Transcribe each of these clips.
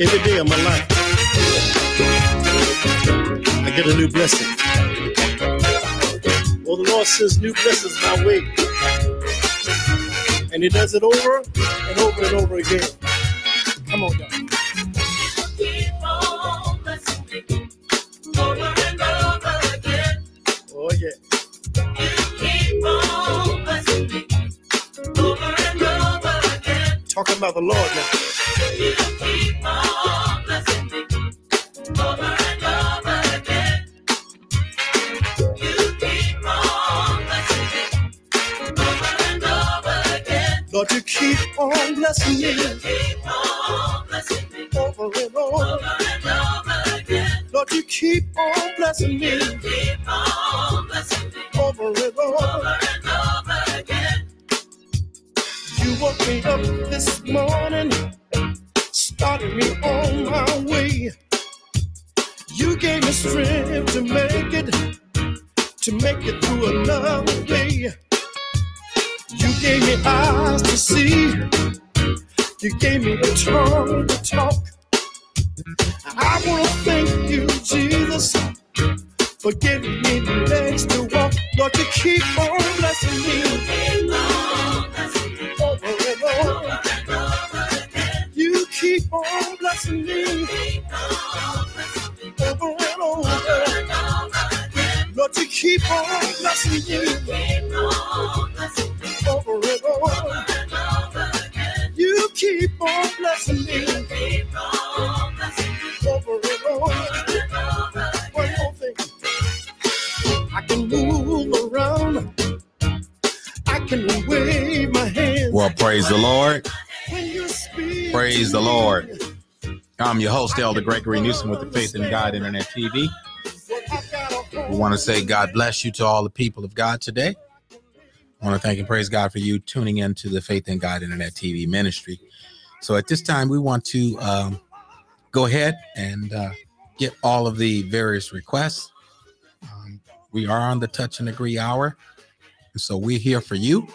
Every day of my life, I get a new blessing. Well, the Lord sends new blessings my way. And He does it over and over and over again. Come on, God. Oh, yeah. Over and over again. Talking about the Lord now. Lord, you keep on blessing me You keep on blessing me. over and over. Again. Lord, you keep on blessing me You keep on blessing me. over and over. Over and over again. You woke me up this morning, started me on my way. You gave me strength to make it, to make it through another day. You gave me eyes to see. You gave me a tongue to talk. I want to thank you, Jesus, for giving me the legs to walk. Lord, you keep on blessing me blessing me over and over. Lord, you keep on blessing me over and over. You keep on blessing me over and over. One more thing. I can move around. I can wave my hands. Well, praise the Lord. You Praise the. Lord. I'm your host, Elder Gregory Newsom with the Faith in God Internet TV. We want to say God bless you to all the people of God today. I want to thank and praise God for you tuning in to the Faith in God Internet TV ministry. So at this time, we want to um, go ahead and uh, get all of the various requests. Um, we are on the touch and agree hour. And so we're here for you.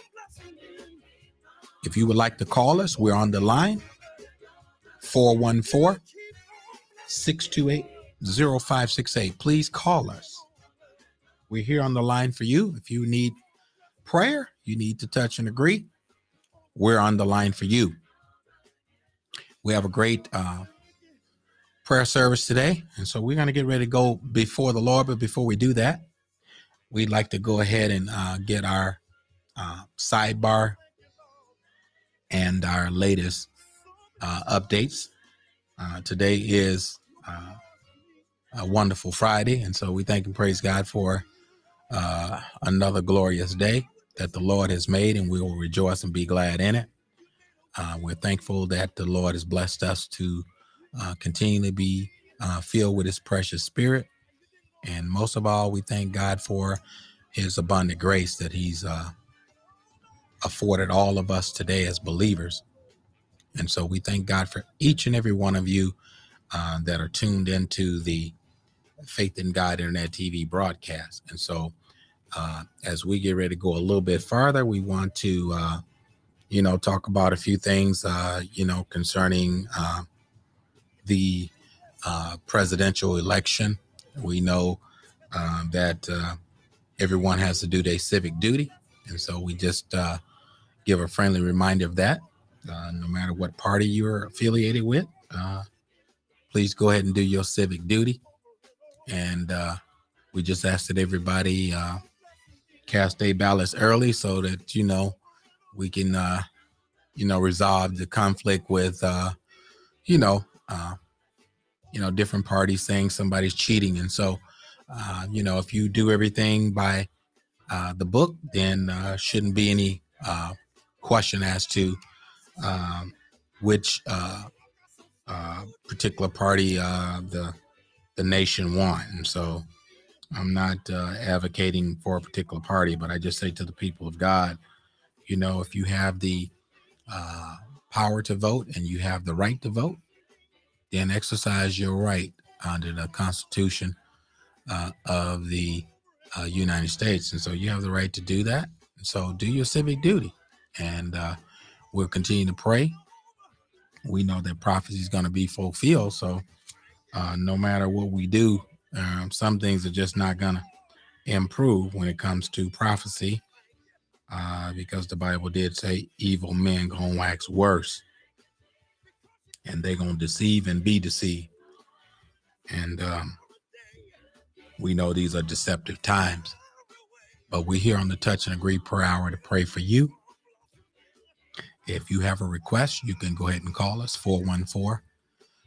If you would like to call us, we're on the line 414 628 0568. Please call us. We're here on the line for you. If you need prayer, you need to touch and agree, we're on the line for you. We have a great uh, prayer service today. And so we're going to get ready to go before the Lord. But before we do that, we'd like to go ahead and uh, get our uh, sidebar and our latest uh, updates. Uh, today is uh, a wonderful Friday, and so we thank and praise God for uh, another glorious day that the Lord has made, and we will rejoice and be glad in it. Uh, we're thankful that the Lord has blessed us to uh, continually be uh, filled with His precious Spirit, and most of all, we thank God for His abundant grace that He's uh, afforded all of us today as believers. And so we thank God for each and every one of you uh, that are tuned into the Faith in God Internet TV broadcast. And so uh, as we get ready to go a little bit farther, we want to, uh, you know, talk about a few things, uh, you know, concerning uh, the uh, presidential election. We know that everyone has to do their civic duty. And so we just give a friendly reminder of that uh, no matter what party you're affiliated with. Uh, please go ahead and do your civic duty. And uh, we just ask that everybody uh, cast their ballots early so that, you know, we can, uh, you know, resolve the conflict with, uh, you know, you know, different parties saying somebody's cheating. And so, you know, if you do everything by the book, then shouldn't be any question as to um, which uh, uh, particular party uh, the the nation won. And so, I'm not uh, advocating for a particular party, but I just say to the people of God, you know, if you have the uh, power to vote and you have the right to vote, then exercise your right under the Constitution uh, of the uh, United States. And so you have the right to do that. So do your civic duty. And uh, we'll continue to pray we know that prophecy is going to be fulfilled. So uh, no matter what we do, um, some things are just not going to improve when it comes to prophecy uh, because the Bible did say evil men gonna wax worse and they're gonna deceive and be deceived. And um, we know these are deceptive times. But we're here on the Touch and Agree per hour to pray for you. If you have a request, you can go ahead and call us 414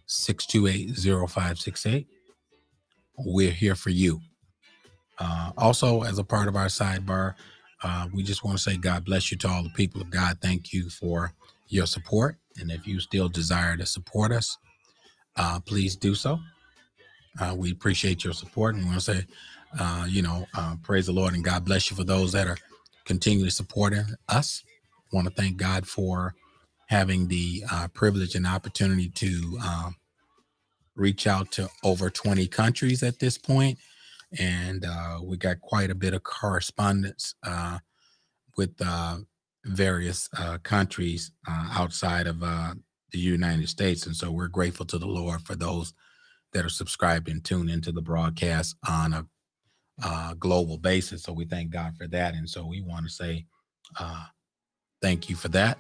628 0568. We're here for you. Uh, also, as a part of our sidebar, uh, we just want to say God bless you to all the people of God. Thank you for your support. And if you still desire to support us, uh, please do so. Uh, we appreciate your support and we want to say, uh, you know, uh, praise the Lord and God bless you for those that are continuing supporting us. Want to thank God for having the uh, privilege and opportunity to um, reach out to over 20 countries at this point. And uh, we got quite a bit of correspondence uh, with uh, various uh, countries uh, outside of the United States, and so we're grateful to the Lord for those that are subscribed and tuned into the broadcast on a global basis. So we thank God for that, and so we want to say thank you for that,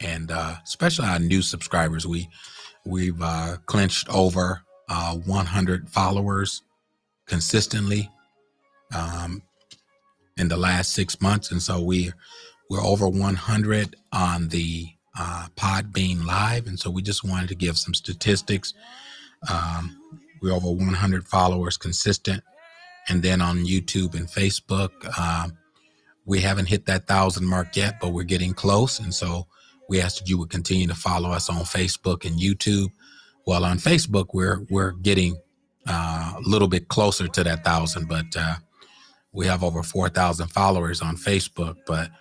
and especially our new subscribers. We we've clinched over 100 followers consistently um, in the last six months, and so we we're over 100 on the uh, Podbean Live, and so we just wanted to give some statistics. Um, we're over 100 followers consistent, and then on YouTube and Facebook, um, we haven't hit that thousand mark yet, but we're getting close, and so we ask that you would continue to follow us on Facebook and YouTube. Well, on Facebook, we're we're getting uh, a little bit closer to that thousand, but uh, we have over 4,000 followers on Facebook. But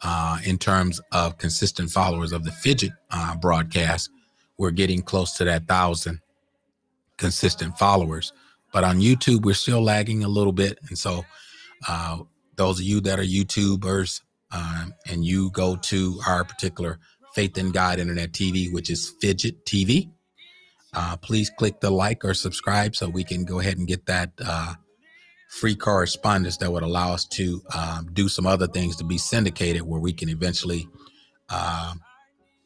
uh, in terms of consistent followers of the Fidget uh, broadcast, we're getting close to that thousand consistent followers. But on YouTube, we're still lagging a little bit. And so, uh, those of you that are YouTubers um, and you go to our particular Faith in God Internet TV, which is Fidget TV, uh, please click the like or subscribe so we can go ahead and get that uh, free correspondence that would allow us to um, do some other things to be syndicated where we can eventually uh,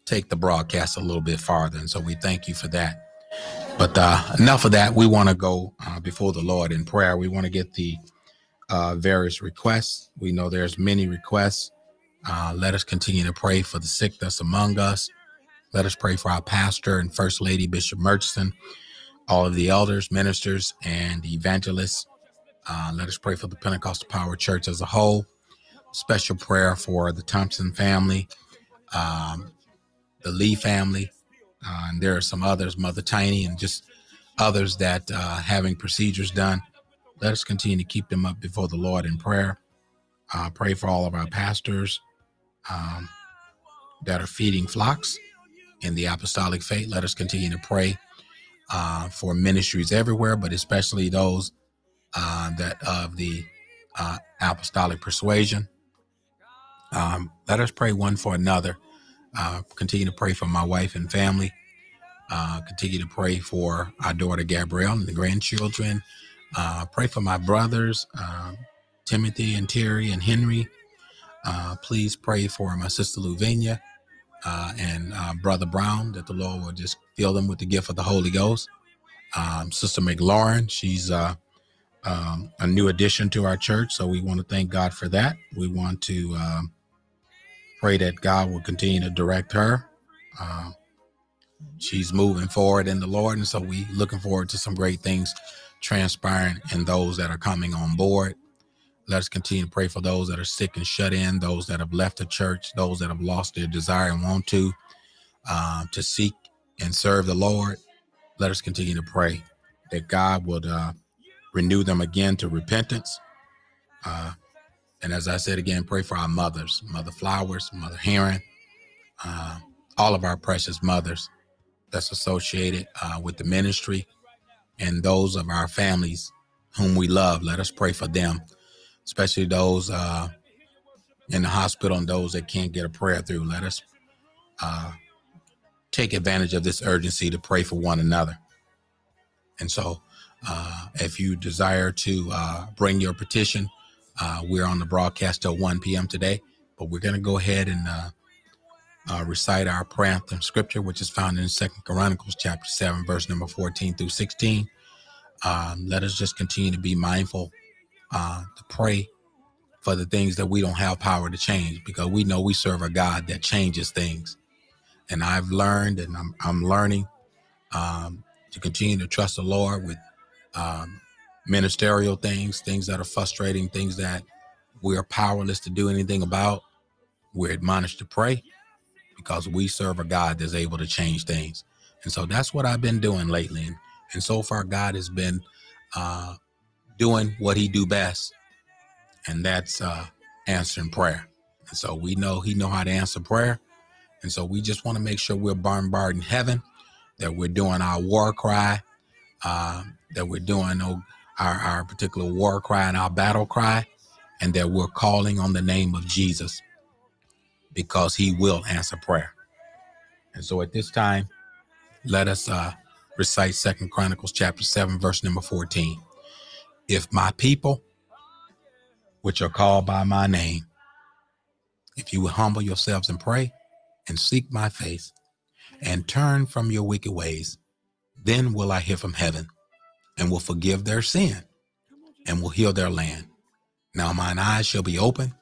take the broadcast a little bit farther. And so we thank you for that. But uh, enough of that. We want to go uh, before the Lord in prayer. We want to get the uh, various requests. We know there's many requests. let us continue to pray for the sick that's among us. Let us pray for our pastor and First Lady Bishop Murchison, all of the elders, ministers, and evangelists. Uh, let us pray for the Pentecostal Power Church as a whole. Special prayer for the Thompson family, um, the Lee family, uh, and there are some others, Mother Tiny, and just others that uh, having procedures done. Let us continue to keep them up before the Lord in prayer. Uh, pray for all of our pastors um, that are feeding flocks in the apostolic faith. Let us continue to pray uh, for ministries everywhere, but especially those uh, that of the uh, apostolic persuasion. Um, let us pray one for another. Uh, continue to pray for my wife and family. Uh, continue to pray for our daughter Gabrielle and the grandchildren. Uh, pray for my brothers, Timothy and Terry and Henry. please pray for my sister Luvenia uh, and uh, Brother Brown, that the Lord will just fill them with the gift of the Holy Ghost. Um, Sister McLaurin, she's uh, um, a new addition to our church, so we want to thank God for that. We want to um, pray that God will continue to direct her. She's moving forward in the Lord, and so we looking forward to some great things transpiring in those that are coming on board. Let us continue to pray for those that are sick and shut in, those that have left the church, those that have lost their desire and want to, uh, to seek and serve the Lord. Let us continue to pray that God would uh, renew them again to repentance. Uh, and as I said again, pray for our mothers, Mother Flowers, Mother Heron, uh, all of our precious mothers that's associated uh, with the ministry and those of our families whom we love. Let us pray for them especially those uh, in the hospital and those that can't get a prayer through. Let us uh, take advantage of this urgency to pray for one another. And so, uh, if you desire to uh, bring your petition, uh, we're on the broadcast till 1 p.m. today, but we're going to go ahead and uh, recite our prayer anthem scripture, which is found in Second Chronicles chapter 7, verse number 14 through 16. Um, let us just continue to be mindful uh, to pray for the things that we don't have power to change because we know we serve a God that changes things. And I've learned and I'm, I'm learning um, to continue to trust the Lord with um, ministerial things, things that are frustrating, things that we are powerless to do anything about. We're admonished to pray because we serve a God that's able to change things. And so that's what I've been doing lately. And, and so far, God has been uh, doing what he do best, and that's uh, answering prayer. And so we know he know how to answer prayer. And so we just want to make sure we're bombarding heaven, that we're doing our war cry, uh, that we're doing our, our particular war cry and our battle cry, and that we're calling on the name of Jesus because he will answer prayer. And so at this time, let us uh, recite Second Chronicles chapter 7, verse number 14. If my people, which are called by my name, if you will humble yourselves and pray and seek my face and turn from your wicked ways, then will I hear from heaven and will forgive their sin and will heal their land. Now mine eyes shall be open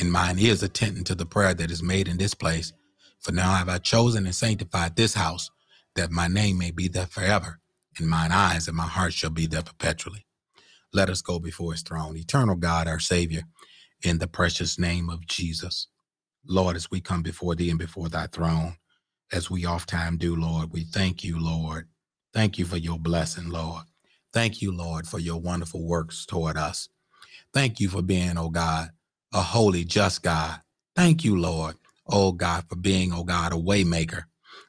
and mine ears attending to the prayer that is made in this place. For now have I chosen and sanctified this house, that my name may be there forever, and mine eyes and my heart shall be there perpetually. Let us go before his throne. Eternal God, our Savior, in the precious name of Jesus. Lord, as we come before thee and before thy throne, as we oft time do, Lord, we thank you, Lord. Thank you for your blessing, Lord. Thank you, Lord, for your wonderful works toward us. Thank you for being, oh God, a holy, just God. Thank you, Lord, oh God, for being, oh God, a waymaker.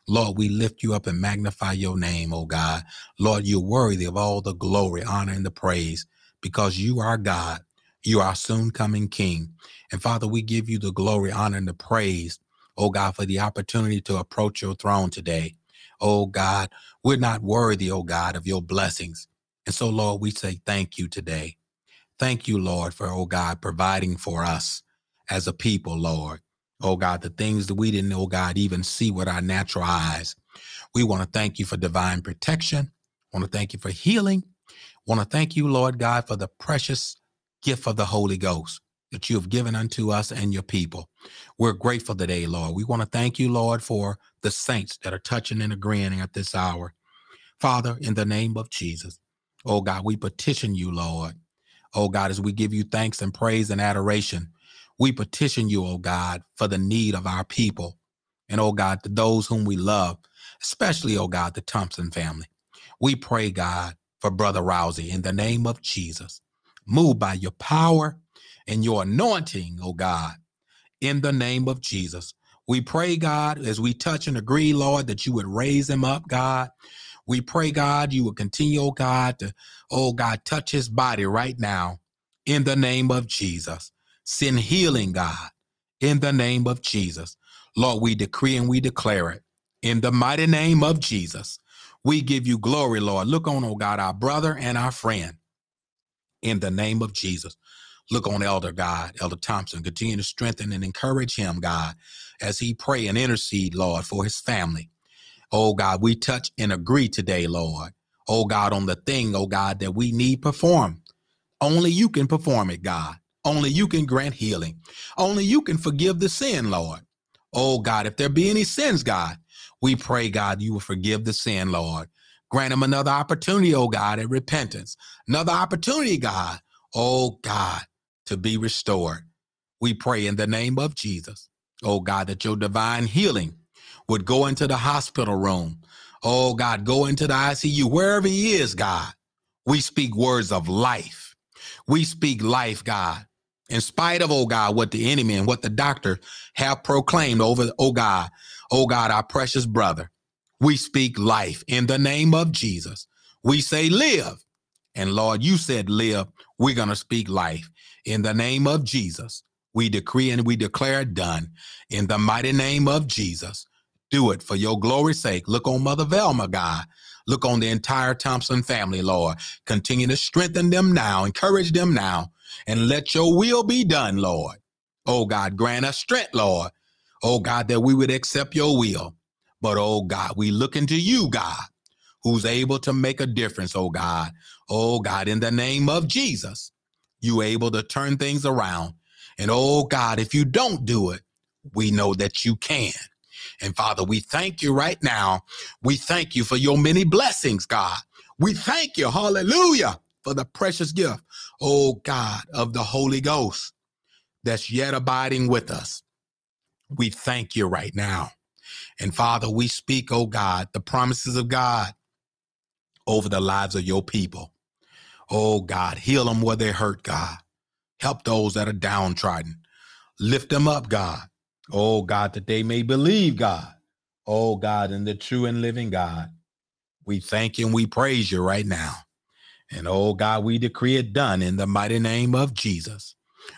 Lord, we lift you up and magnify your name, oh God. Lord, you're worthy of all the glory, honor, and the praise because you are God. You are soon coming King. And Father, we give you the glory, honor, and the praise, oh God, for the opportunity to approach your throne today. Oh God, we're not worthy, oh God, of your blessings. And so, Lord, we say thank you today. Thank you, Lord, for, oh God, providing for us as a people, Lord. Oh God, the things that we didn't, oh God, even see with our natural eyes. We want to thank you for divine protection. Want to thank you for healing. Want to thank you, Lord God, for the precious gift of the Holy Ghost that you have given unto us and your people. We're grateful today, Lord. We want to thank you, Lord, for the saints that are touching and agreeing at this hour. Father, in the name of Jesus, oh God, we petition you, Lord, Oh God, as we give you thanks and praise and adoration, we petition you, oh God, for the need of our people. And oh God, to those whom we love, especially, oh God, the Thompson family. We pray, God, for Brother Rousey in the name of Jesus. Move by your power and your anointing, oh God, in the name of Jesus. We pray, God, as we touch and agree, Lord, that you would raise him up, God. We pray, God, you will continue, oh God, to, oh God, touch his body right now in the name of Jesus. Send healing, God, in the name of Jesus. Lord, we decree and we declare it in the mighty name of Jesus. We give you glory, Lord. Look on, oh God, our brother and our friend in the name of Jesus. Look on Elder God, Elder Thompson. Continue to strengthen and encourage him, God, as he pray and intercede, Lord, for his family. Oh God, we touch and agree today, Lord. Oh God, on the thing, oh God, that we need perform. Only you can perform it, God. Only you can grant healing. Only you can forgive the sin, Lord. Oh God, if there be any sins, God, we pray, God, you will forgive the sin, Lord. Grant him another opportunity, oh God, at repentance. Another opportunity, God, oh God, to be restored. We pray in the name of Jesus, oh God, that your divine healing would go into the hospital room. Oh God, go into the ICU, wherever he is, God. We speak words of life. We speak life, God. In spite of, oh God, what the enemy and what the doctor have proclaimed over, oh God, oh God, our precious brother. We speak life in the name of Jesus. We say live. And Lord, you said live. We're going to speak life in the name of Jesus. We decree and we declare done in the mighty name of Jesus. Do it for your glory's sake. Look on Mother Velma, God. Look on the entire Thompson family, Lord. Continue to strengthen them now, encourage them now, and let your will be done, Lord. Oh God, grant us strength, Lord. Oh God, that we would accept your will. But oh God, we look into you, God, who's able to make a difference, oh God. Oh God, in the name of Jesus, you able to turn things around. And oh God, if you don't do it, we know that you can. And Father, we thank you right now. We thank you for your many blessings, God. We thank you, hallelujah, for the precious gift, oh God, of the Holy Ghost that's yet abiding with us. We thank you right now. And Father, we speak, oh God, the promises of God over the lives of your people. Oh God, heal them where they're hurt, God. Help those that are downtrodden. Lift them up, God. Oh God, that they may believe, God. Oh God, and the true and living God. We thank you and we praise you right now. And oh God, we decree it done in the mighty name of Jesus.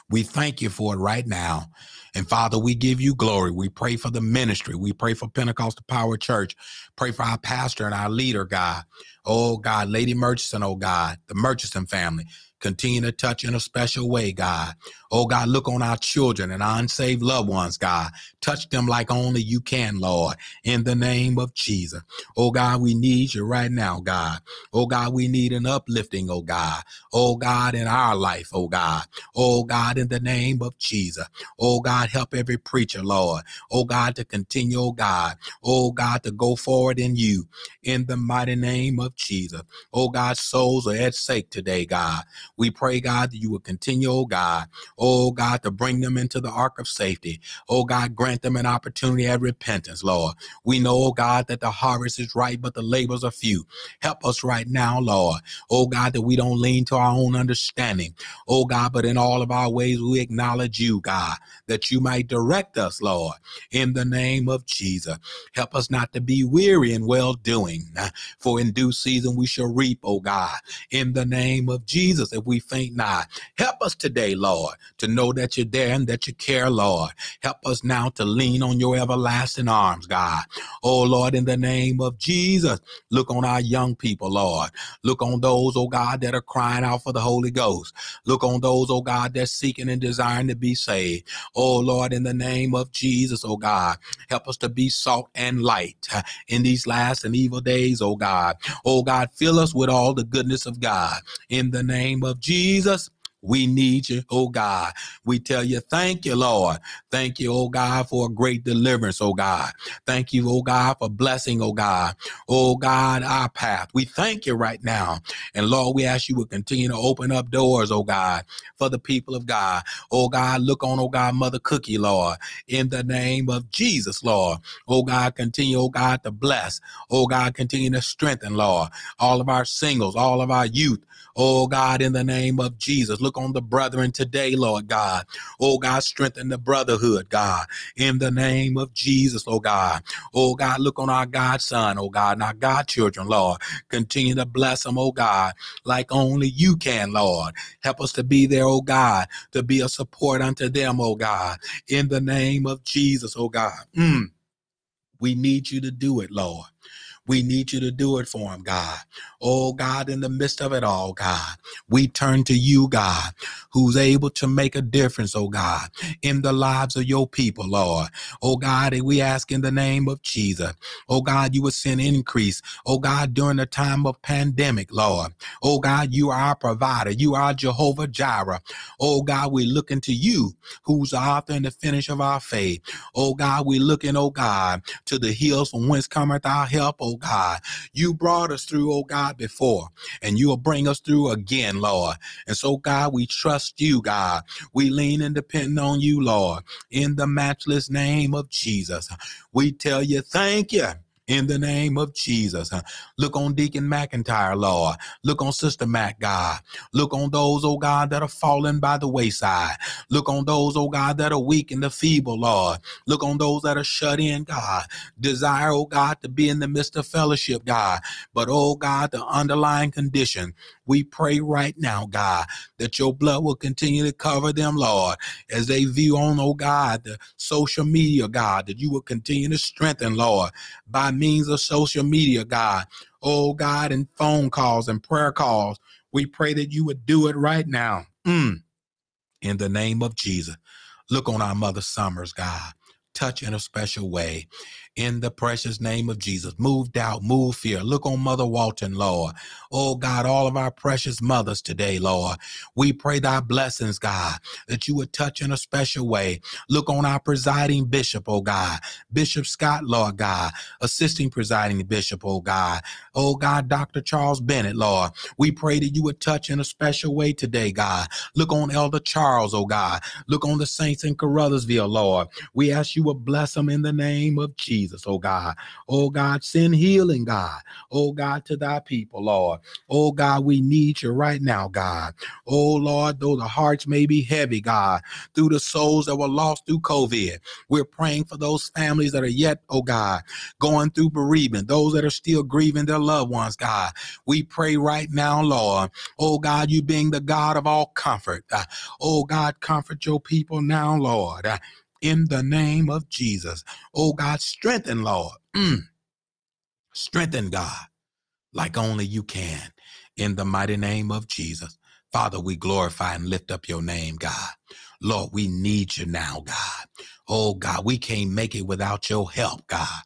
We thank you for it right now. And Father, we give you glory. We pray for the ministry. We pray for Pentecostal Power Church. Pray for our pastor and our leader, God. Oh God, Lady Murchison, oh God, the Murchison family. Continue to touch in a special way, God. Oh, God, look on our children and our unsaved loved ones, God. Touch them like only you can, Lord, in the name of Jesus. Oh, God, we need you right now, God. Oh, God, we need an uplifting, oh, God. Oh, God, in our life, oh, God. Oh, God, in the name of Jesus. Oh, God, help every preacher, Lord. Oh, God, to continue, oh, God. Oh, God, to go forward in you in the mighty name of Jesus. Oh, God, souls are at stake today, God. We pray, God, that you will continue, oh God, oh God, to bring them into the ark of safety. Oh God, grant them an opportunity at repentance, Lord. We know, oh God, that the harvest is right, but the labors are few. Help us right now, Lord. Oh God, that we don't lean to our own understanding. Oh God, but in all of our ways, we acknowledge you, God, that you might direct us, Lord, in the name of Jesus. Help us not to be weary in well doing, uh, for in due season we shall reap, oh God, in the name of Jesus. We faint not. Help us today, Lord, to know that you're there and that you care, Lord. Help us now to lean on your everlasting arms, God. Oh, Lord, in the name of Jesus, look on our young people, Lord. Look on those, oh God, that are crying out for the Holy Ghost. Look on those, oh God, that's seeking and desiring to be saved. Oh, Lord, in the name of Jesus, oh God, help us to be salt and light uh, in these last and evil days, oh God. Oh God, fill us with all the goodness of God in the name of Jesus. We need you, oh God. We tell you, thank you, Lord. Thank you, oh God, for a great deliverance, oh God. Thank you, oh God, for blessing, oh God. Oh God, our path. We thank you right now. And Lord, we ask you to continue to open up doors, oh God, for the people of God. Oh God, look on, oh God, Mother Cookie, Lord, in the name of Jesus, Lord. Oh God, continue, oh God, to bless. Oh God, continue to strengthen, Lord, all of our singles, all of our youth. Oh God, in the name of Jesus, look on the brethren today, Lord God. Oh God, strengthen the brotherhood, God, in the name of Jesus, oh God. Oh God, look on our godson, oh God, and our godchildren, Lord. Continue to bless them, oh God, like only you can, Lord. Help us to be there, oh God, to be a support unto them, oh God, in the name of Jesus, oh God. Mm. We need you to do it, Lord. We need you to do it for him, God. Oh, God, in the midst of it all, God, we turn to you, God, who's able to make a difference, oh God, in the lives of your people, Lord. Oh, God, and we ask in the name of Jesus, oh God, you would send increase, oh God, during the time of pandemic, Lord. Oh God, you are our provider. You are Jehovah Jireh. Oh God, we look into you, who's the author and the finish of our faith. Oh God, we looking, oh God, to the hills from whence cometh our help, oh God. You brought us through, oh God, before, and you will bring us through again, Lord. And so, God, we trust you, God. We lean and depend on you, Lord, in the matchless name of Jesus. We tell you, thank you. In the name of Jesus. Look on Deacon McIntyre, Lord. Look on Sister Mac, God. Look on those, oh God, that are fallen by the wayside. Look on those, oh God, that are weak and the feeble, Lord. Look on those that are shut in, God. Desire, oh God, to be in the midst of fellowship, God. But, oh God, the underlying condition, we pray right now, God, that your blood will continue to cover them, Lord, as they view on, oh God, the social media, God, that you will continue to strengthen, Lord, by means of social media, God. Oh God, and phone calls and prayer calls. We pray that you would do it right now. Mm. In the name of Jesus. Look on our Mother Summers, God. Touch in a special way in the precious name of Jesus. Move doubt, move fear. Look on Mother Walton, Lord. Oh God, all of our precious mothers today, Lord. We pray thy blessings, God, that you would touch in a special way. Look on our presiding bishop, oh God. Bishop Scott, Lord God, assisting presiding bishop, oh God. Oh God, Dr. Charles Bennett, Lord. We pray that you would touch in a special way today, God. Look on Elder Charles, oh God. Look on the saints in Caruthersville, Lord. We ask you would bless them in the name of Jesus. Jesus, oh God. Oh God, send healing, God. Oh God, to thy people, Lord. Oh God, we need you right now, God. Oh Lord, though the hearts may be heavy, God, through the souls that were lost through COVID, we're praying for those families that are yet, oh God, going through bereavement, those that are still grieving their loved ones, God. We pray right now, Lord. Oh God, you being the God of all comfort. Uh, oh God, comfort your people now, Lord. In the name of Jesus. Oh God, strengthen, Lord. Mm. Strengthen, God, like only you can in the mighty name of Jesus. Father, we glorify and lift up your name, God. Lord, we need you now, God. Oh God, we can't make it without your help, God.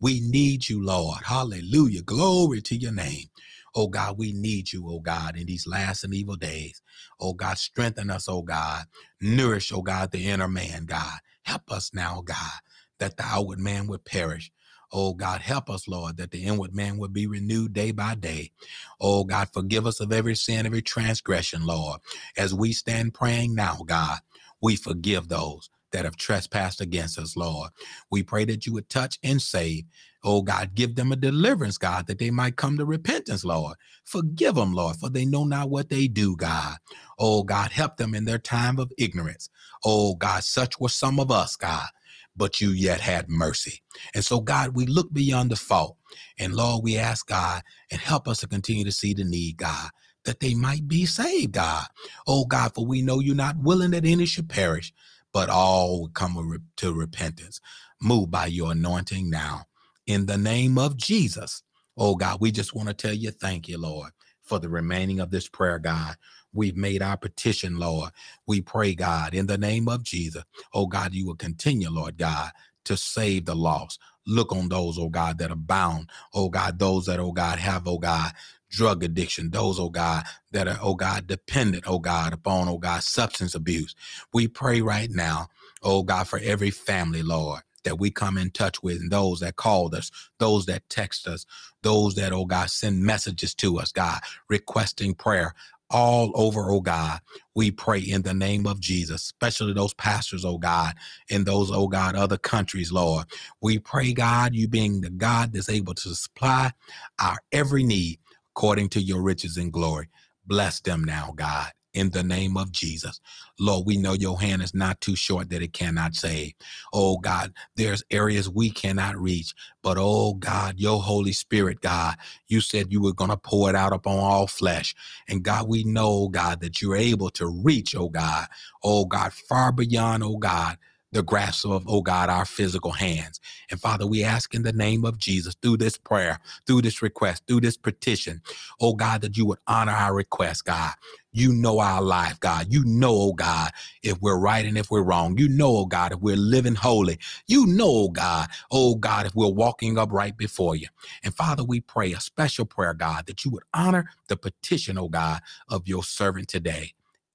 We need you, Lord. Hallelujah. Glory to your name. Oh God, we need you, oh God, in these last and evil days. Oh God, strengthen us, oh God. Nourish, oh God, the inner man, God. Help us now, God, that the outward man would perish. Oh God, help us, Lord, that the inward man would be renewed day by day. Oh God, forgive us of every sin, every transgression, Lord. As we stand praying now, God, we forgive those that have trespassed against us, Lord. We pray that you would touch and save. Oh God, give them a deliverance, God, that they might come to repentance, Lord. Forgive them, Lord, for they know not what they do, God. Oh God, help them in their time of ignorance. Oh God, such were some of us, God, but you yet had mercy. And so, God, we look beyond the fault. And Lord, we ask God and help us to continue to see the need, God, that they might be saved, God. Oh God, for we know you're not willing that any should perish, but all come to repentance. Move by your anointing now. In the name of Jesus. Oh God, we just want to tell you thank you, Lord, for the remaining of this prayer, God. We've made our petition, Lord. We pray, God, in the name of Jesus. Oh, God, you will continue, Lord God, to save the lost. Look on those, oh God, that are bound. Oh God, those that, oh God, have, oh God, drug addiction, those, oh God, that are, oh God, dependent, oh God, upon, oh God, substance abuse. We pray right now, oh God, for every family, Lord that we come in touch with, and those that called us, those that text us, those that, oh God, send messages to us, God, requesting prayer all over, oh God. We pray in the name of Jesus, especially those pastors, oh God, in those, oh God, other countries, Lord. We pray, God, you being the God that's able to supply our every need according to your riches and glory. Bless them now, God in the name of Jesus. Lord, we know your hand is not too short that it cannot save. Oh God, there's areas we cannot reach, but oh God, your Holy Spirit, God, you said you were going to pour it out upon all flesh. And God, we know, God, that you're able to reach, oh God, oh God, far beyond, oh God, the grasp of, oh God, our physical hands. And Father, we ask in the name of Jesus through this prayer, through this request, through this petition, oh God, that you would honor our request, God. You know our life, God. You know, oh God, if we're right and if we're wrong. You know, oh God, if we're living holy. You know, oh God, oh God, if we're walking upright before you. And Father, we pray a special prayer, God, that you would honor the petition, oh God, of your servant today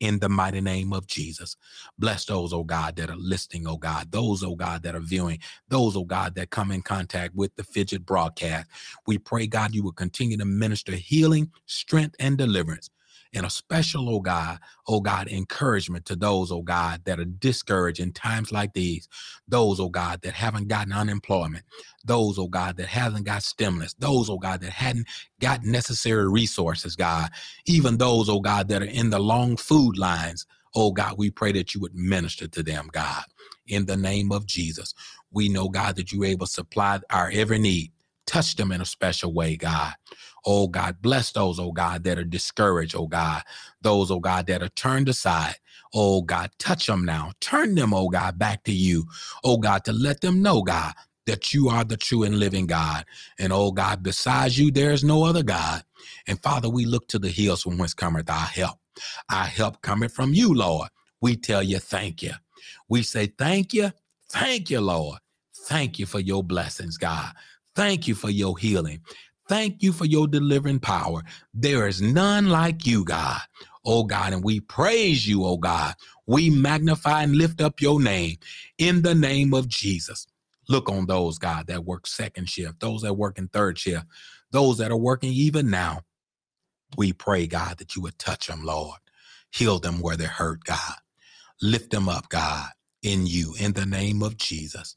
in the mighty name of Jesus. Bless those, oh God, that are listening, oh God, those, oh God, that are viewing, those, oh God, that come in contact with the Fidget broadcast. We pray, God, you will continue to minister healing, strength, and deliverance and a special, oh God, oh God, encouragement to those, oh God, that are discouraged in times like these. Those, oh God, that haven't gotten unemployment. Those, oh God, that hasn't got stimulus. Those, oh God, that hadn't got necessary resources, God. Even those, oh God, that are in the long food lines. Oh God, we pray that you would minister to them, God, in the name of Jesus. We know, God, that you're able to supply our every need. Touch them in a special way, God. Oh God, bless those, oh God, that are discouraged, oh God. Those, oh God, that are turned aside. Oh God, touch them now. Turn them, oh God, back to you. Oh God, to let them know, God, that you are the true and living God. And oh God, besides you, there is no other God. And Father, we look to the hills from whence cometh our help. Our help coming from you, Lord. We tell you thank you. We say thank you. Thank you, Lord. Thank you for your blessings, God. Thank you for your healing. Thank you for your delivering power. There is none like you, God. Oh God, and we praise you, oh God. We magnify and lift up your name in the name of Jesus. Look on those, God, that work second shift, those that work in third shift, those that are working even now. We pray, God, that you would touch them, Lord. Heal them where they're hurt, God. Lift them up, God, in you, in the name of Jesus.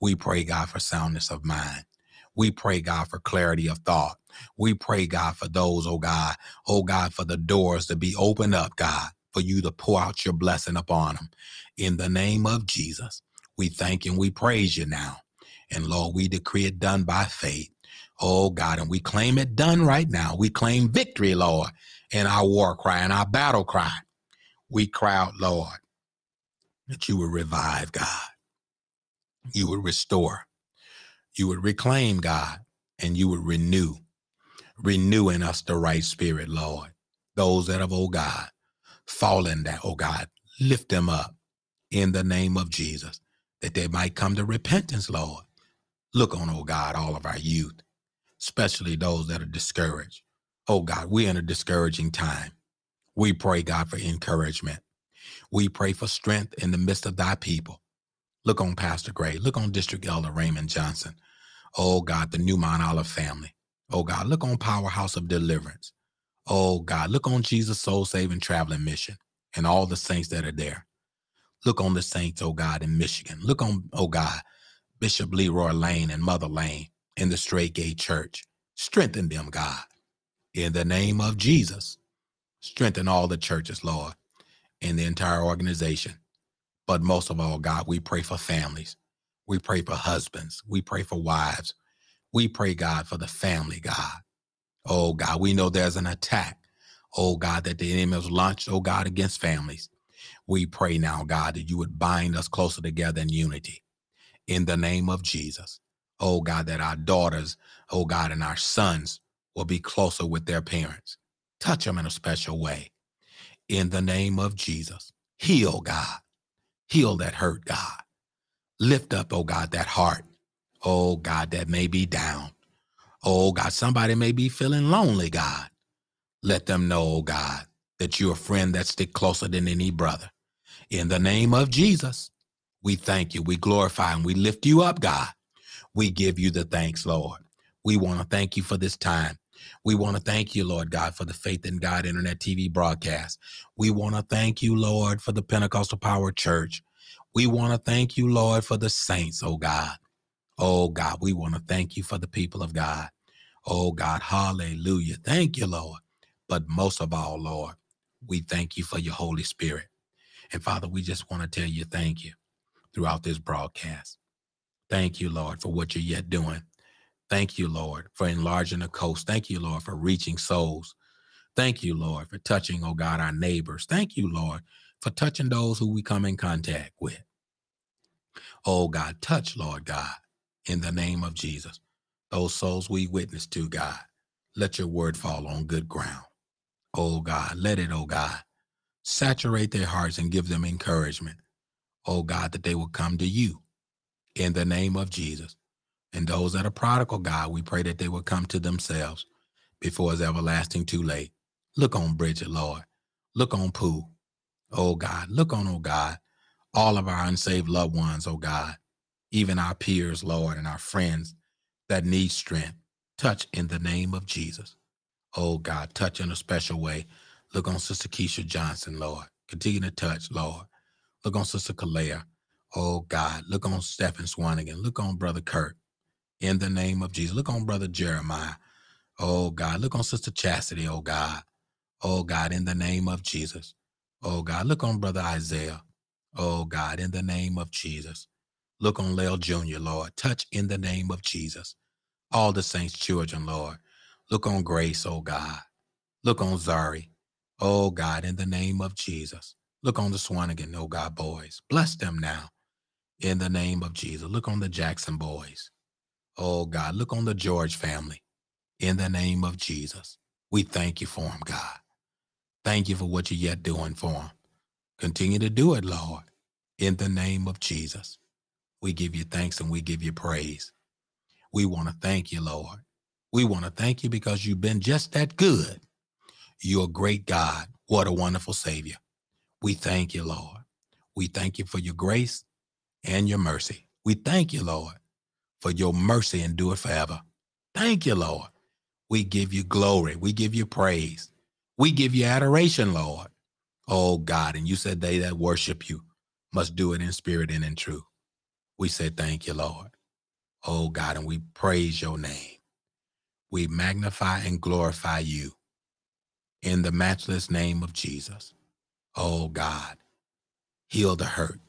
We pray, God, for soundness of mind. We pray, God, for clarity of thought. We pray, God, for those, oh God, oh God, for the doors to be opened up, God, for you to pour out your blessing upon them. In the name of Jesus, we thank and we praise you now. And Lord, we decree it done by faith. Oh God, and we claim it done right now. We claim victory, Lord, in our war cry and our battle cry. We cry out, Lord, that you will revive, God. You will restore you would reclaim God and you would renew, renew in us the right spirit, Lord. Those that have, oh God, fallen that, oh God, lift them up in the name of Jesus, that they might come to repentance, Lord. Look on, oh God, all of our youth, especially those that are discouraged. Oh God, we're in a discouraging time. We pray, God, for encouragement. We pray for strength in the midst of thy people. Look on Pastor Gray. Look on District Elder Raymond Johnson. Oh God, the New Mount Olive family. Oh God, look on Powerhouse of Deliverance. Oh God, look on Jesus Soul Saving Traveling Mission and all the saints that are there. Look on the saints, oh God, in Michigan. Look on, oh God, Bishop Leroy Lane and Mother Lane in the Straight Gate Church. Strengthen them, God. In the name of Jesus, strengthen all the churches, Lord, and the entire organization. But most of all, God, we pray for families. We pray for husbands. We pray for wives. We pray, God, for the family, God. Oh, God, we know there's an attack. Oh, God, that the enemy has launched, oh, God, against families. We pray now, God, that you would bind us closer together in unity in the name of Jesus. Oh, God, that our daughters, oh, God, and our sons will be closer with their parents. Touch them in a special way in the name of Jesus. Heal, God. Heal that hurt, God. Lift up, oh God, that heart. Oh God, that may be down. Oh God, somebody may be feeling lonely, God. Let them know, oh God, that you're a friend that stick closer than any brother. In the name of Jesus, we thank you, we glorify and we lift you up, God. We give you the thanks, Lord. We want to thank you for this time. We want to thank you, Lord God, for the Faith in God Internet TV broadcast. We want to thank you, Lord, for the Pentecostal Power Church. We want to thank you, Lord, for the saints, oh God. Oh God, we want to thank you for the people of God. Oh God, hallelujah. Thank you, Lord. But most of all, Lord, we thank you for your Holy Spirit. And Father, we just want to tell you thank you throughout this broadcast. Thank you, Lord, for what you're yet doing. Thank you, Lord, for enlarging the coast. Thank you, Lord, for reaching souls. Thank you, Lord, for touching, oh God, our neighbors. Thank you, Lord, for touching those who we come in contact with. Oh God, touch, Lord God, in the name of Jesus. Those souls we witness to, God, let your word fall on good ground. Oh God, let it, oh God, saturate their hearts and give them encouragement. Oh God, that they will come to you in the name of Jesus. And those that are prodigal, God, we pray that they will come to themselves before it's everlasting too late. Look on Bridget, Lord. Look on Pooh. Oh God, look on, oh God, all of our unsaved loved ones, oh God, even our peers, Lord, and our friends that need strength. Touch in the name of Jesus. Oh God, touch in a special way. Look on Sister Keisha Johnson, Lord. Continue to touch, Lord. Look on Sister Kalea. Oh God. Look on Stephen Swanigan. Look on Brother Kurt. In the name of Jesus. Look on Brother Jeremiah. Oh God. Look on Sister Chastity, oh God. Oh God, in the name of Jesus. Oh God. Look on Brother Isaiah. Oh God, in the name of Jesus. Look on Lel Jr., Lord. Touch in the name of Jesus. All the saints' children, Lord. Look on Grace, oh God. Look on Zari. Oh God, in the name of Jesus. Look on the Swanigan, oh God, boys. Bless them now. In the name of Jesus. Look on the Jackson boys. Oh God, look on the George family. In the name of Jesus. We thank you for them, God. Thank you for what you're yet doing for them. Continue to do it, Lord. In the name of Jesus. We give you thanks and we give you praise. We want to thank you, Lord. We want to thank you because you've been just that good. You're a great God. What a wonderful Savior. We thank you, Lord. We thank you for your grace and your mercy. We thank you, Lord, for your mercy and do it forever. Thank you, Lord. We give you glory. We give you praise. We give you adoration, Lord. Oh God, and you said they that worship you must do it in spirit and in truth. We say thank you, Lord. Oh God, and we praise your name. We magnify and glorify you in the matchless name of Jesus. Oh God, heal the hurt.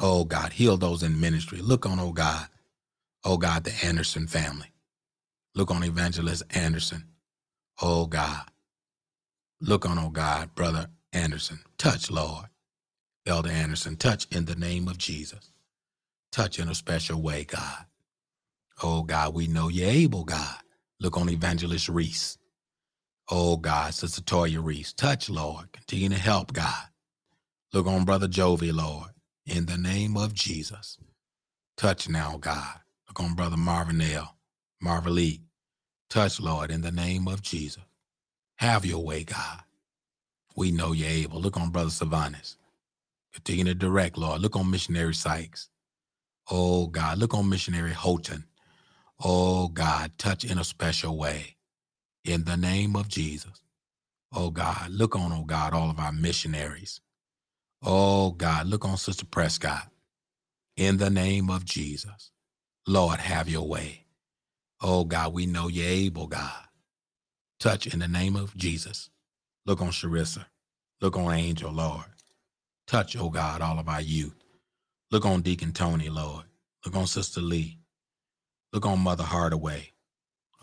Oh God, heal those in ministry. Look on, oh God, oh God, the Anderson family. Look on Evangelist Anderson. Oh God. Look on, oh God, Brother Anderson. Touch, Lord. Elder Anderson, touch in the name of Jesus. Touch in a special way, God. Oh God, we know you're able, God. Look on Evangelist Reese. Oh God, Sister Toya Reese. Touch, Lord. Continue to help, God. Look on Brother Jovi, Lord. In the name of Jesus. Touch now, God. Look on Brother Marvinell, Marvalee. Touch, Lord, in the name of Jesus. Have your way, God. We know you're able. Look on Brother Savanis. Continue to direct, Lord. Look on Missionary Sykes. Oh, God. Look on Missionary Houghton. Oh, God. Touch in a special way. In the name of Jesus. Oh, God. Look on, oh, God, all of our missionaries. Oh, God. Look on Sister Prescott. In the name of Jesus. Lord, have your way. Oh, God, we know you're able, God. Touch in the name of Jesus. Look on Sharissa. Look on Angel, Lord. Touch, oh God, all of our youth. Look on Deacon Tony, Lord. Look on Sister Lee. Look on Mother Hardaway.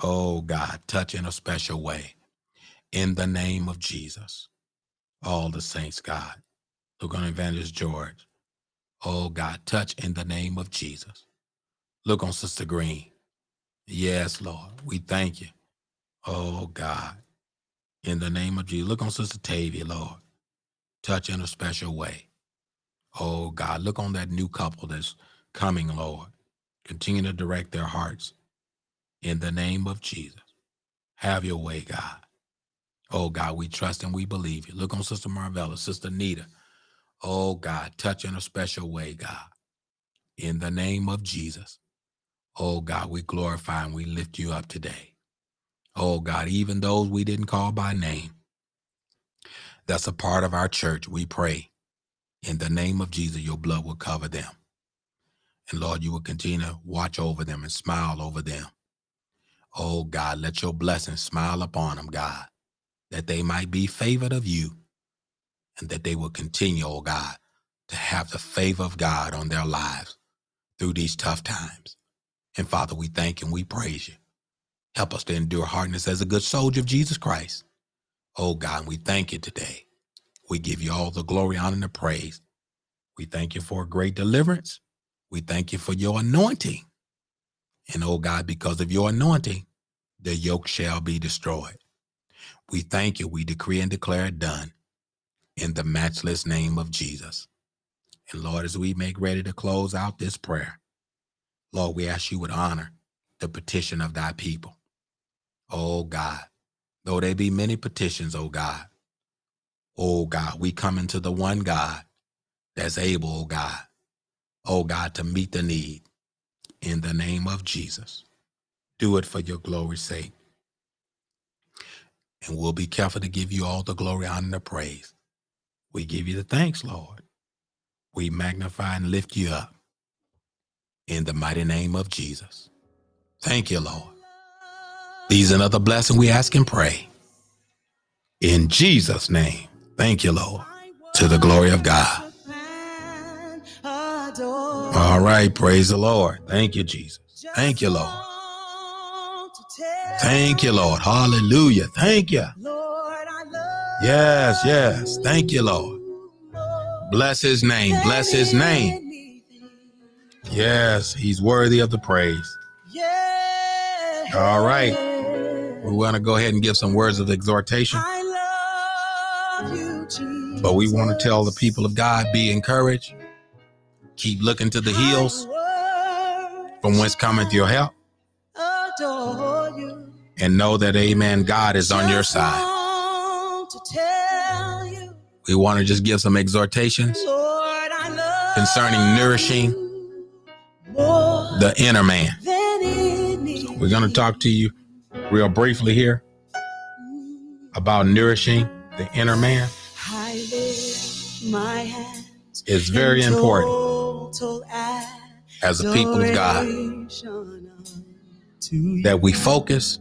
Oh God, touch in a special way. In the name of Jesus. All the saints, God. Look on Evangelist George. Oh God, touch in the name of Jesus. Look on Sister Green. Yes, Lord. We thank you. Oh God. In the name of Jesus. Look on Sister Tavia, Lord. Touch in a special way. Oh God, look on that new couple that's coming, Lord. Continue to direct their hearts. In the name of Jesus. Have your way, God. Oh God, we trust and we believe you. Look on Sister Marvella, Sister Nita. Oh God, touch in a special way, God. In the name of Jesus. Oh God, we glorify and we lift you up today. Oh God, even those we didn't call by name, that's a part of our church, we pray in the name of Jesus, your blood will cover them. And Lord, you will continue to watch over them and smile over them. Oh God, let your blessings smile upon them, God, that they might be favored of you and that they will continue, oh God, to have the favor of God on their lives through these tough times. And Father, we thank and we praise you. Help us to endure hardness as a good soldier of Jesus Christ. Oh God, we thank you today. We give you all the glory, honor, and the praise. We thank you for a great deliverance. We thank you for your anointing. And oh God, because of your anointing, the yoke shall be destroyed. We thank you. We decree and declare it done in the matchless name of Jesus. And Lord, as we make ready to close out this prayer, Lord, we ask you would honor the petition of thy people. Oh God, though there be many petitions, oh God, oh God, we come into the one God that's able, oh God, oh God, to meet the need in the name of Jesus. Do it for your glory's sake. And we'll be careful to give you all the glory, honor, and the praise. We give you the thanks, Lord. We magnify and lift you up in the mighty name of Jesus. Thank you, Lord. These and other blessings we ask and pray. In Jesus' name. Thank you, Lord. To the glory of God. All right. Praise the Lord. Thank you, Jesus. Thank you, Lord. Thank you, Lord. Hallelujah. Thank you. Yes, yes. Thank you, Lord. Bless his name. Bless his name. Yes, he's worthy of the praise. All right. We want to go ahead and give some words of exhortation. But we want to tell the people of God be encouraged. Keep looking to the hills from whence cometh your help. And know that, amen, God is on your side. We want to just give some exhortations concerning nourishing the inner man. we're going to talk to you real briefly here about nourishing the inner man. It's very important as a people of God that we focus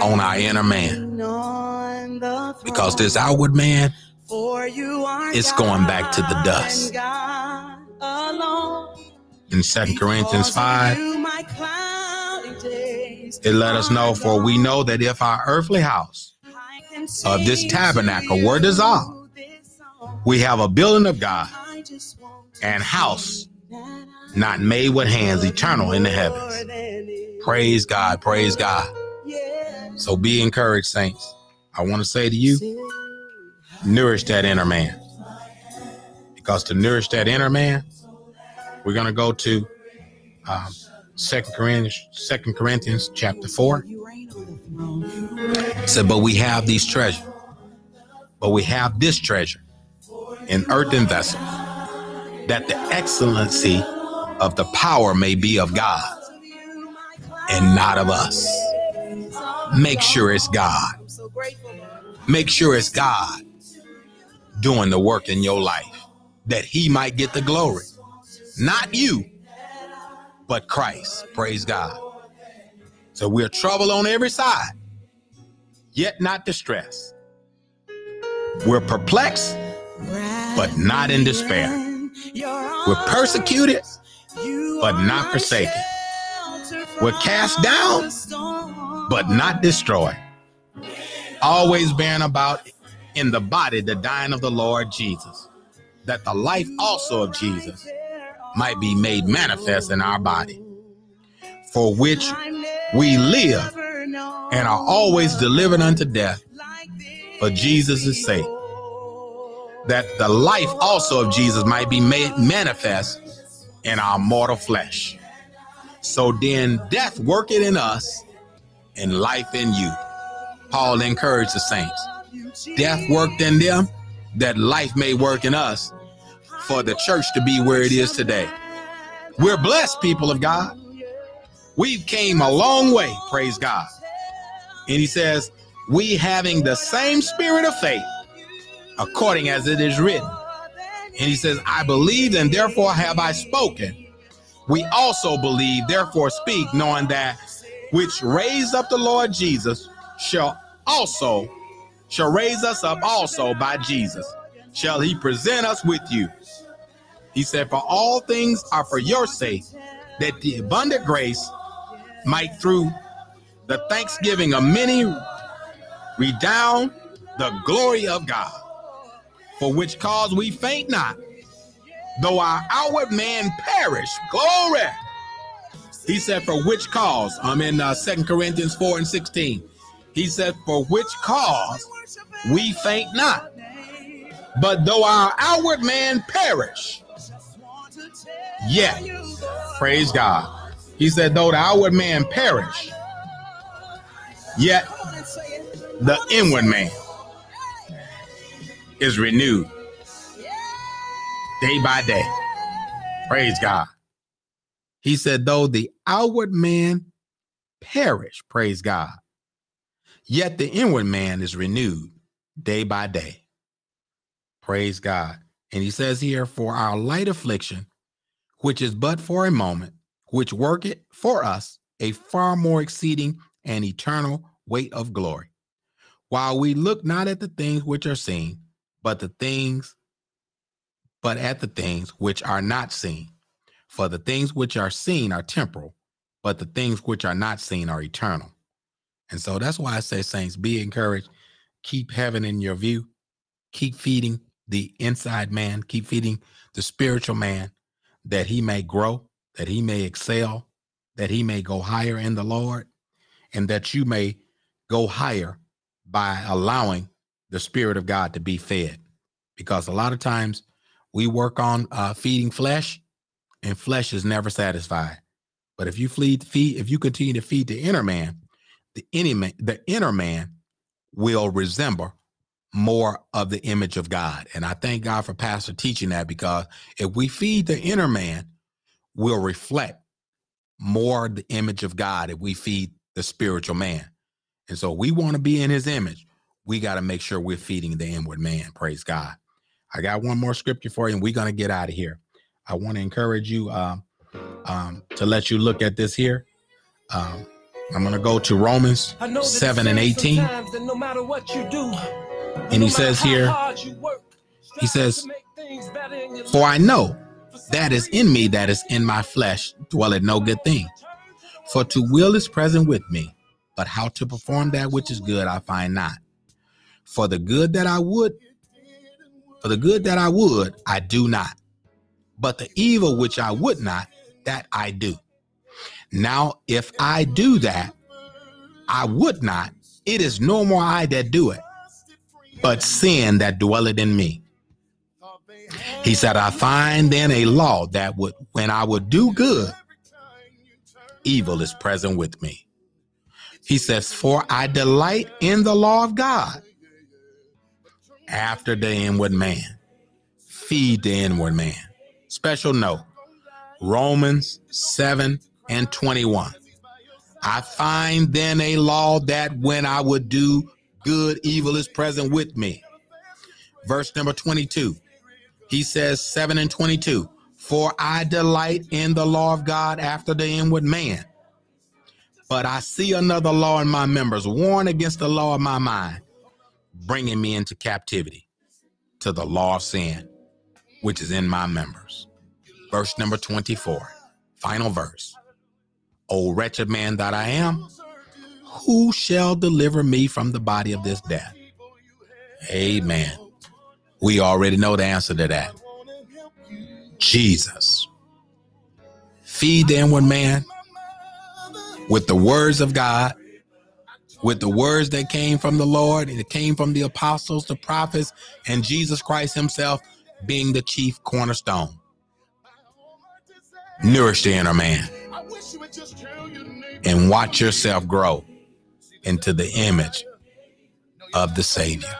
on our inner man. Because this outward man is going back to the dust. In 2 Corinthians 5, it let us know, for we know that if our earthly house of this tabernacle were dissolved, we have a building of God and house not made with hands, eternal in the heavens. Praise God, praise God. So be encouraged, saints. I want to say to you, nourish that inner man. Because to nourish that inner man, we're going to go to um, Second Corinthians, Second Corinthians chapter four. It said, but we have these treasures, but we have this treasure in earthen vessels, that the excellency of the power may be of God and not of us. Make sure it's God. Make sure it's God doing the work in your life that he might get the glory. Not you, but Christ. Praise God. So we're trouble on every side, yet not distressed. We're perplexed, but not in despair. We're persecuted, but not forsaken. We're cast down, but not destroyed. Always bearing about in the body the dying of the Lord Jesus, that the life also of Jesus might be made manifest in our body, for which we live and are always delivered unto death for Jesus' sake, that the life also of Jesus might be made manifest in our mortal flesh. So then death worketh in us and life in you. Paul encouraged the saints. Death worked in them that life may work in us for the church to be where it is today. We're blessed people of God. We've came a long way, praise God. And he says, we having the same spirit of faith, according as it is written. And he says, I believe and therefore have I spoken. We also believe, therefore speak, knowing that which raised up the Lord Jesus shall also shall raise us up also by Jesus. Shall he present us with you? He said, For all things are for your sake, that the abundant grace might through the thanksgiving of many redound the glory of God. For which cause we faint not, though our outward man perish. Glory. He said, For which cause? I'm in uh, 2 Corinthians 4 and 16. He said, For which cause we faint not. But though our outward man perish, yet, praise God. He said, though the outward man perish, yet the inward man is renewed day by day. Praise God. He said, though the outward man perish, praise God, Yet the inward man is renewed day by day. Praise God. And he says here, for our light affliction, which is but for a moment, which worketh for us a far more exceeding and eternal weight of glory. While we look not at the things which are seen, but the things, but at the things which are not seen. For the things which are seen are temporal, but the things which are not seen are eternal. And so that's why I say, Saints, be encouraged. Keep heaven in your view. Keep feeding the inside man. Keep feeding the spiritual man that he may grow, that he may excel, that he may go higher in the Lord, and that you may go higher by allowing the Spirit of God to be fed. Because a lot of times we work on uh, feeding flesh, and flesh is never satisfied. But if you feed, feed, if you continue to feed the inner man, the inner the inner man will resemble more of the image of God. And I thank God for Pastor teaching that because if we feed the inner man, we'll reflect more the image of God if we feed the spiritual man. And so we want to be in his image. We got to make sure we're feeding the inward man. Praise God. I got one more scripture for you, and we're going to get out of here. I want to encourage you um, um, to let you look at this here. Um, I'm going to go to Romans 7 and 18. No do, and he says here, he says, For I know that is in me, that is in my flesh, dwelleth no good thing. For to will is present with me, but how to perform that which is good I find not. For the good that I would, for the good that I would, I do not. But the evil which I would not, that I do. Now, if I do that, I would not, it is no more I that do it, but sin that dwelleth in me. He said, I find then a law that would, when I would do good, evil is present with me. He says, For I delight in the law of God after the inward man. Feed the inward man. Special note Romans 7 and 21. I find then a law that when I would do good, evil is present with me. Verse number 22. He says 7 and 22. For I delight in the law of God after the inward man. But I see another law in my members, warn against the law of my mind, bringing me into captivity to the law of sin, which is in my members. Verse number 24, final verse. O wretched man that I am, who shall deliver me from the body of this death? Amen. We already know the answer to that. Jesus. Feed the inward man with the words of God, with the words that came from the Lord, and it came from the apostles, the prophets, and Jesus Christ Himself being the chief cornerstone. Nourish the inner man and watch yourself grow into the image of the Savior.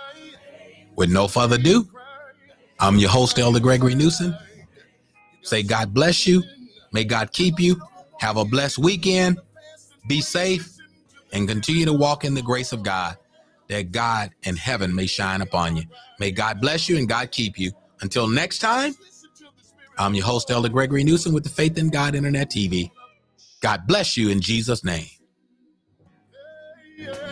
With no further ado, I'm your host, Elder Gregory Newsom. Say, God bless you. May God keep you. Have a blessed weekend. Be safe and continue to walk in the grace of God that God and heaven may shine upon you. May God bless you and God keep you. Until next time, I'm your host, Elder Gregory Newsom with the Faith in God Internet TV. God bless you in Jesus' name yeah.